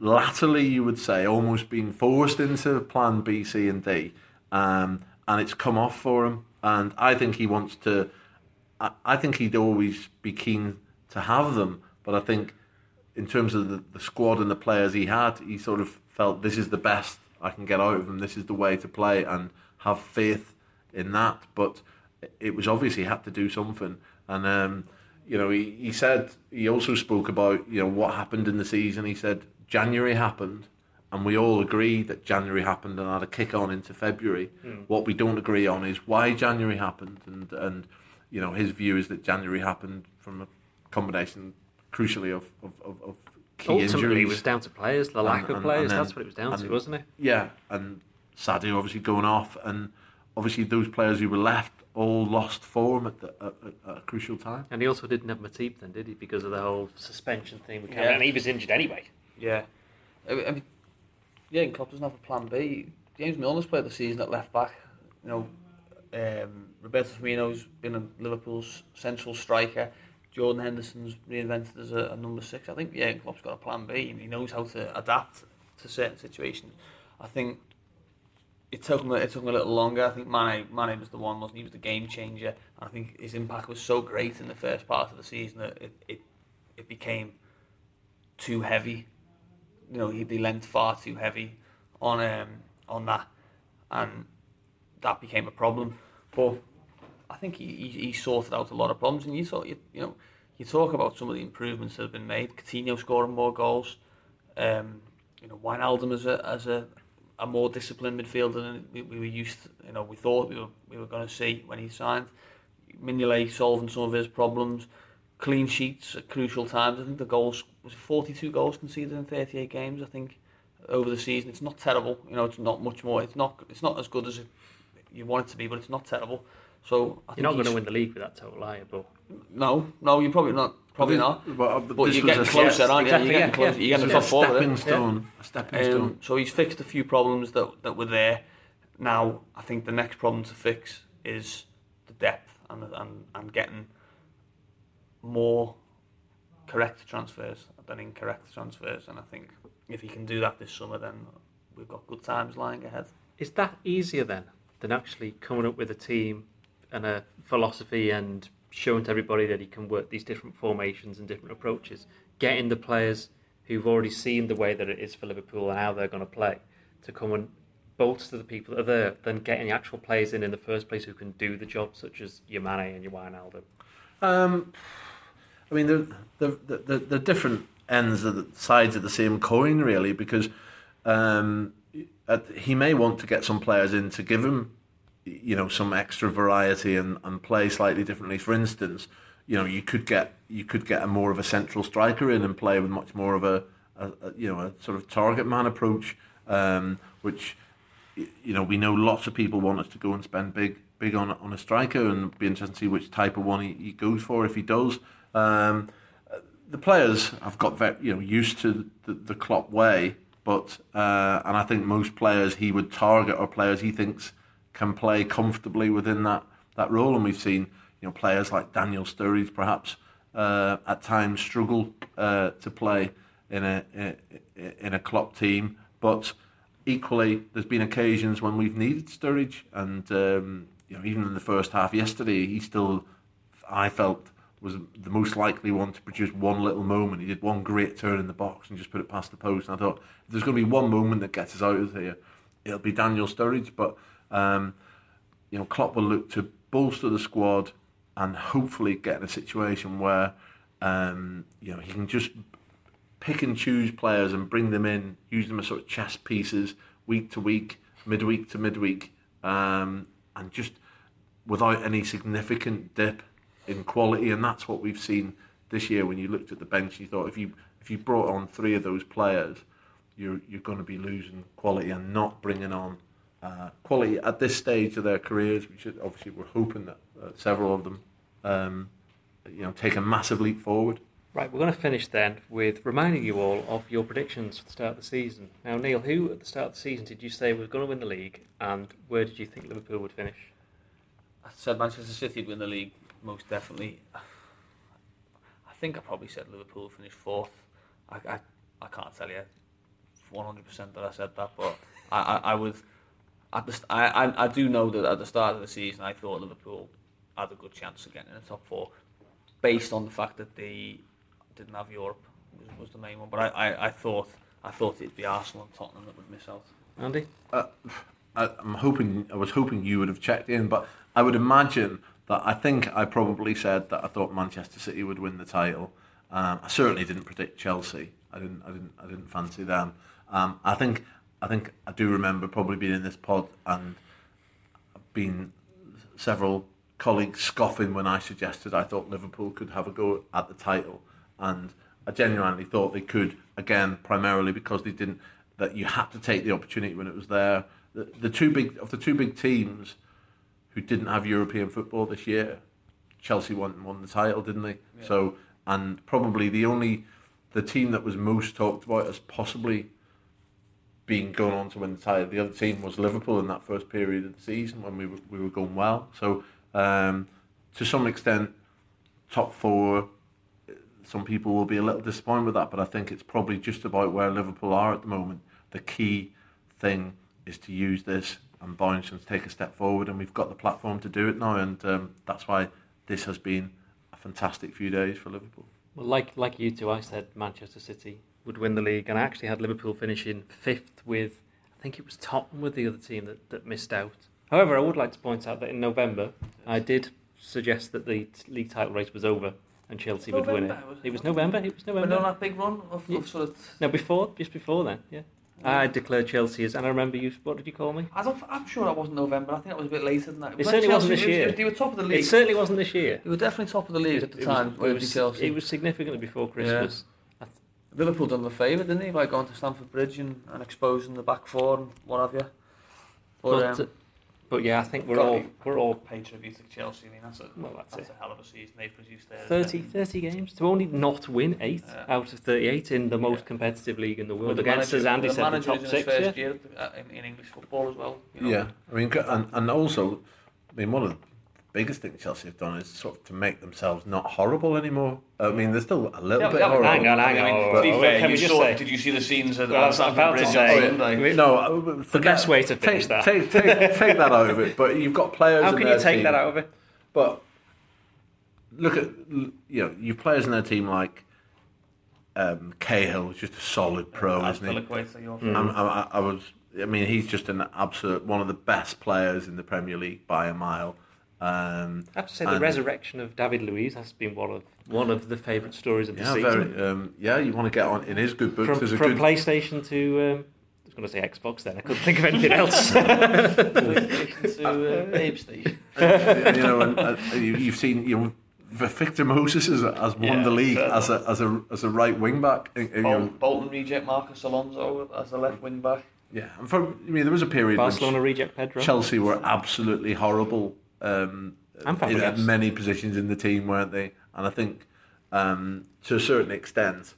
Speaker 2: latterly, you would say, almost been forced into Plan B, C, and D, um, and it's come off for him. And I think he wants to. I, I think he'd always be keen to have them. But I think in terms of the, the squad and the players he had, he sort of felt this is the best I can get out of them. This is the way to play and have faith in that. But it was obvious he had to do something. And um, you know, he, he said he also spoke about you know what happened in the season. He said January happened, and we all agree that January happened and had a kick on into February. Mm. What we don't agree on is why January happened, and and you know his view is that January happened from a combination, crucially, of, of, of, of key
Speaker 1: Ultimately,
Speaker 2: injuries.
Speaker 1: it was down to players, the lack and, of players. then, that's what it was down and, to, wasn't it?
Speaker 2: Yeah, and Sadio obviously going off, and obviously those players who were left all lost form at, the, at, at, a crucial time.
Speaker 1: And he also didn't have Matip then, did he? Because of the whole suspension thing with yeah. and he was injured anyway.
Speaker 3: Yeah, I mean, yeah, and Klopp doesn't have a plan B. James Milner's played the season at left back. You know, um, Roberto Firmino's been a Liverpool's central striker. Jordan Henderson's reinvented as a, a number six. I think yeah, Klopp's got a plan B and he knows how to adapt to certain situations. I think it took him it took him a little longer. I think Mane Mane was the one, wasn't he? He was the game changer. I think his impact was so great in the first part of the season that it it, it became too heavy. You know, he'd be lent far too heavy on um, on that, and that became a problem. But I think he, he, he sorted out a lot of problems. And you saw, you, you know, you talk about some of the improvements that have been made. Coutinho scoring more goals. Um, you know, Wijnaldum as a as a, a more disciplined midfielder than we, we were used. To, you know, we thought we were we were going to see when he signed. Mignolet solving some of his problems. Clean sheets at crucial times. I think the goals was 42 goals conceded in 38 games. I think over the season. It's not terrible. You know, it's not much more. It's not it's not as good as it, you want it to be, but it's not terrible. So
Speaker 1: I you're not going to win the league with that total, are you? But
Speaker 3: no, no, you're probably not. Probably not.
Speaker 2: But, uh,
Speaker 3: but you're getting closer, yes, aren't
Speaker 1: exactly,
Speaker 3: you? You're
Speaker 1: getting
Speaker 3: closer. You're getting top four.
Speaker 2: Stepping stone. A stepping um, stone.
Speaker 3: So he's fixed a few problems that that were there. Now I think the next problem to fix is the depth and and and getting more correct transfers than incorrect transfers. And I think if he can do that this summer, then we've got good times lying ahead.
Speaker 1: Is that easier then than actually coming up with a team and a philosophy and showing to everybody that he can work these different formations and different approaches, getting the players who've already seen the way that it is for Liverpool and how they're going to play to come and bolster the people that are there than getting the actual players in in the first place who can do the job, such as your Mane and your Wijnaldum?
Speaker 2: Um, I mean, the the, the the different ends of the sides of the same coin, really, because um, he may want to get some players in to give him you know some extra variety and, and play slightly differently. For instance, you know you could get you could get a more of a central striker in and play with much more of a, a, a you know a sort of target man approach, um, which you know we know lots of people want us to go and spend big big on on a striker and be interested to see which type of one he, he goes for if he does. Um, the players have got very, you know used to the, the Klopp way, but uh, and I think most players he would target are players he thinks can play comfortably within that, that role. And we've seen you know players like Daniel Sturridge perhaps uh, at times struggle uh, to play in a in a Klopp team, but equally, there's been occasions when we've needed Sturridge, and um, you know, even in the first half yesterday, he still, I felt, was the most likely one to produce one little moment. He did one great turn in the box and just put it past the post. And I thought, if there's going to be one moment that gets us out of here, it'll be Daniel Sturridge. But um, you know, Klopp will look to bolster the squad and hopefully get in a situation where um, you know he can just pick and choose players and bring them in, use them as sort of chess pieces week to week, midweek to midweek, um, and just without any significant dip in quality. And that's what we've seen this year. When you looked at the bench, you thought if you if you brought on three of those players, you're you're going to be losing quality and not bringing on. Uh, quality at this stage of their careers, which obviously we're hoping that uh, several of them, um, you know, take a massive leap forward.
Speaker 1: Right, we're going to finish then with reminding you all of your predictions for the start of the season. Now, Neil, who at the start of the season did you say was going to win the league, and where did you think Liverpool would finish?
Speaker 3: I said Manchester City would win the league, most definitely. [sighs] I think I probably said Liverpool would finish fourth. I, I, I can't tell you 100% that I said that, but I, I, I would. At the, I, I, I do know that at the start of the season, I thought Liverpool had a good chance of getting in the top four, based on the fact that they didn't have Europe was, was the main one. But I, I, I thought I thought it'd be Arsenal and Tottenham that would miss out.
Speaker 1: Andy,
Speaker 2: uh, I, I'm hoping I was hoping you would have checked in, but I would imagine that I think I probably said that I thought Manchester City would win the title. Um, I certainly didn't predict Chelsea. I didn't. I didn't. I didn't fancy them. Um, I think. I think I do remember probably being in this pod and being several colleagues scoffing when I suggested I thought Liverpool could have a go at the title and I genuinely thought they could again, primarily because they didn't. That you had to take the opportunity when it was there. The, the two big of the two big teams who didn't have European football this year, Chelsea won won the title, didn't they? Yeah. So and probably the only the team that was most talked about as possibly being going on to win the title. The other team was Liverpool in that first period of the season when we were, we were going well. So um, to some extent, top four some people will be a little disappointed with that, but I think it's probably just about where Liverpool are at the moment. The key thing is to use this and and take a step forward, and we've got the platform to do it now, and um, that's why this has been a fantastic few days for Liverpool.
Speaker 1: Well, like like you two, I said Manchester City would win the league, and I actually had Liverpool finishing fifth with, I think it was Tottenham with the other team that, that missed out. However, I would like to point out that in November, I did suggest that the league title race was over and Chelsea November, would win it. Was it, it was November. It was November.
Speaker 3: But on that big run of, yeah. of sort of.
Speaker 1: No, before, just before then, yeah. I declared Chelsea as, and I remember you. What did you call me?
Speaker 3: I don't, I'm sure that wasn't November. I think that was a bit later than that.
Speaker 1: It, certainly Chelsea, wasn't this year.
Speaker 3: they were top of the league.
Speaker 1: It certainly wasn't this year.
Speaker 3: They were definitely top of the league at the it time. Was, it, was, Chelsea.
Speaker 1: it was significantly before Christmas.
Speaker 3: Yeah. Liverpool done them a favour, didn't they, by going to Stamford Bridge and, and exposing the back four and what have you.
Speaker 1: But, but um, but yeah, I think we're all we're all
Speaker 3: pay tribute to Chelsea. I mean, that's a well, that's, that's a hell of a season they've produced there.
Speaker 1: 30, 30 games to only not win eight yeah. out of thirty-eight in the most yeah. competitive league in the world the against,
Speaker 3: manager,
Speaker 1: as Andy said, the top
Speaker 3: in
Speaker 1: six.
Speaker 3: First
Speaker 1: yeah.
Speaker 3: year uh, in, in English football as well.
Speaker 2: You know? Yeah, I mean, and, and also, I mean, one of the biggest thing Chelsea have done is sort of to make themselves not horrible anymore. I mean, they're still a little yeah, bit horrible.
Speaker 1: Hang on, hang on. I mean,
Speaker 3: to be fair, you saw, say, did you see the scenes at well,
Speaker 1: Stamford Bridge on Sunday?
Speaker 2: No, uh,
Speaker 1: the best way to finish
Speaker 2: take,
Speaker 1: that.
Speaker 2: Take, take, take that out of it. But you've got players.
Speaker 1: How can you take
Speaker 2: team,
Speaker 1: that out of it?
Speaker 2: But look at you know you players in their team like um, Cahill is just a solid pro,
Speaker 3: yeah,
Speaker 2: isn't he?
Speaker 3: Mm.
Speaker 2: I, I was. I mean, he's just an absolute one of the best players in the Premier League by a mile. Um,
Speaker 1: I have to say, the resurrection of David Luiz has been one of one of the favourite stories of the
Speaker 2: yeah,
Speaker 1: season.
Speaker 2: Very, um, yeah, you want to get on in his good books.
Speaker 1: From,
Speaker 2: from
Speaker 1: good... PlayStation to, um, I was going to say Xbox. Then I couldn't think of anything else. [laughs]
Speaker 3: To uh, Ape Station.
Speaker 2: you know, and, uh, you, have seen you know. Victor Moses has, has won yeah, the league as a as a as a right wing back.
Speaker 3: Bolton, you know. Bolton reject Marcos Alonso as a left wing back.
Speaker 2: Yeah, and for, I mean, there was a period
Speaker 1: Barcelona reject Pedro.
Speaker 2: Chelsea were absolutely horrible um, in many positions in the team, weren't they? And I think um, to a certain extent,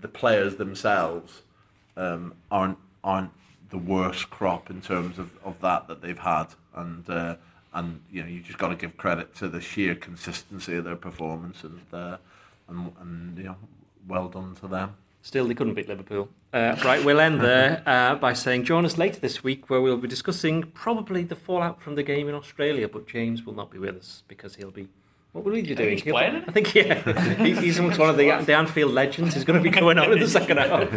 Speaker 2: the players themselves um, aren't aren't the worst crop in terms of, of that that they've had, and uh, and you know you just got to give credit to the sheer consistency of their performance, and uh, and, and you know well done to them.
Speaker 1: Still, they couldn't beat Liverpool. Uh, right, we'll end there uh, by saying join us later this week where we'll be discussing probably the fallout from the game in Australia, but James will not be with us because he'll be. What will he be doing?
Speaker 3: he's playing it.
Speaker 1: I think, yeah. [laughs] He- he's amongst one of the, the Anfield legends. He's going to be going on in the second half.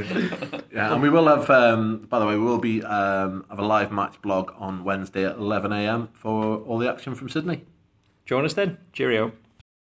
Speaker 1: [laughs]
Speaker 2: Yeah, and we will have. Um, by the way, we will be um, have a live match blog on Wednesday at 11 a.m. for all the action from Sydney.
Speaker 1: Join us then. Cheerio.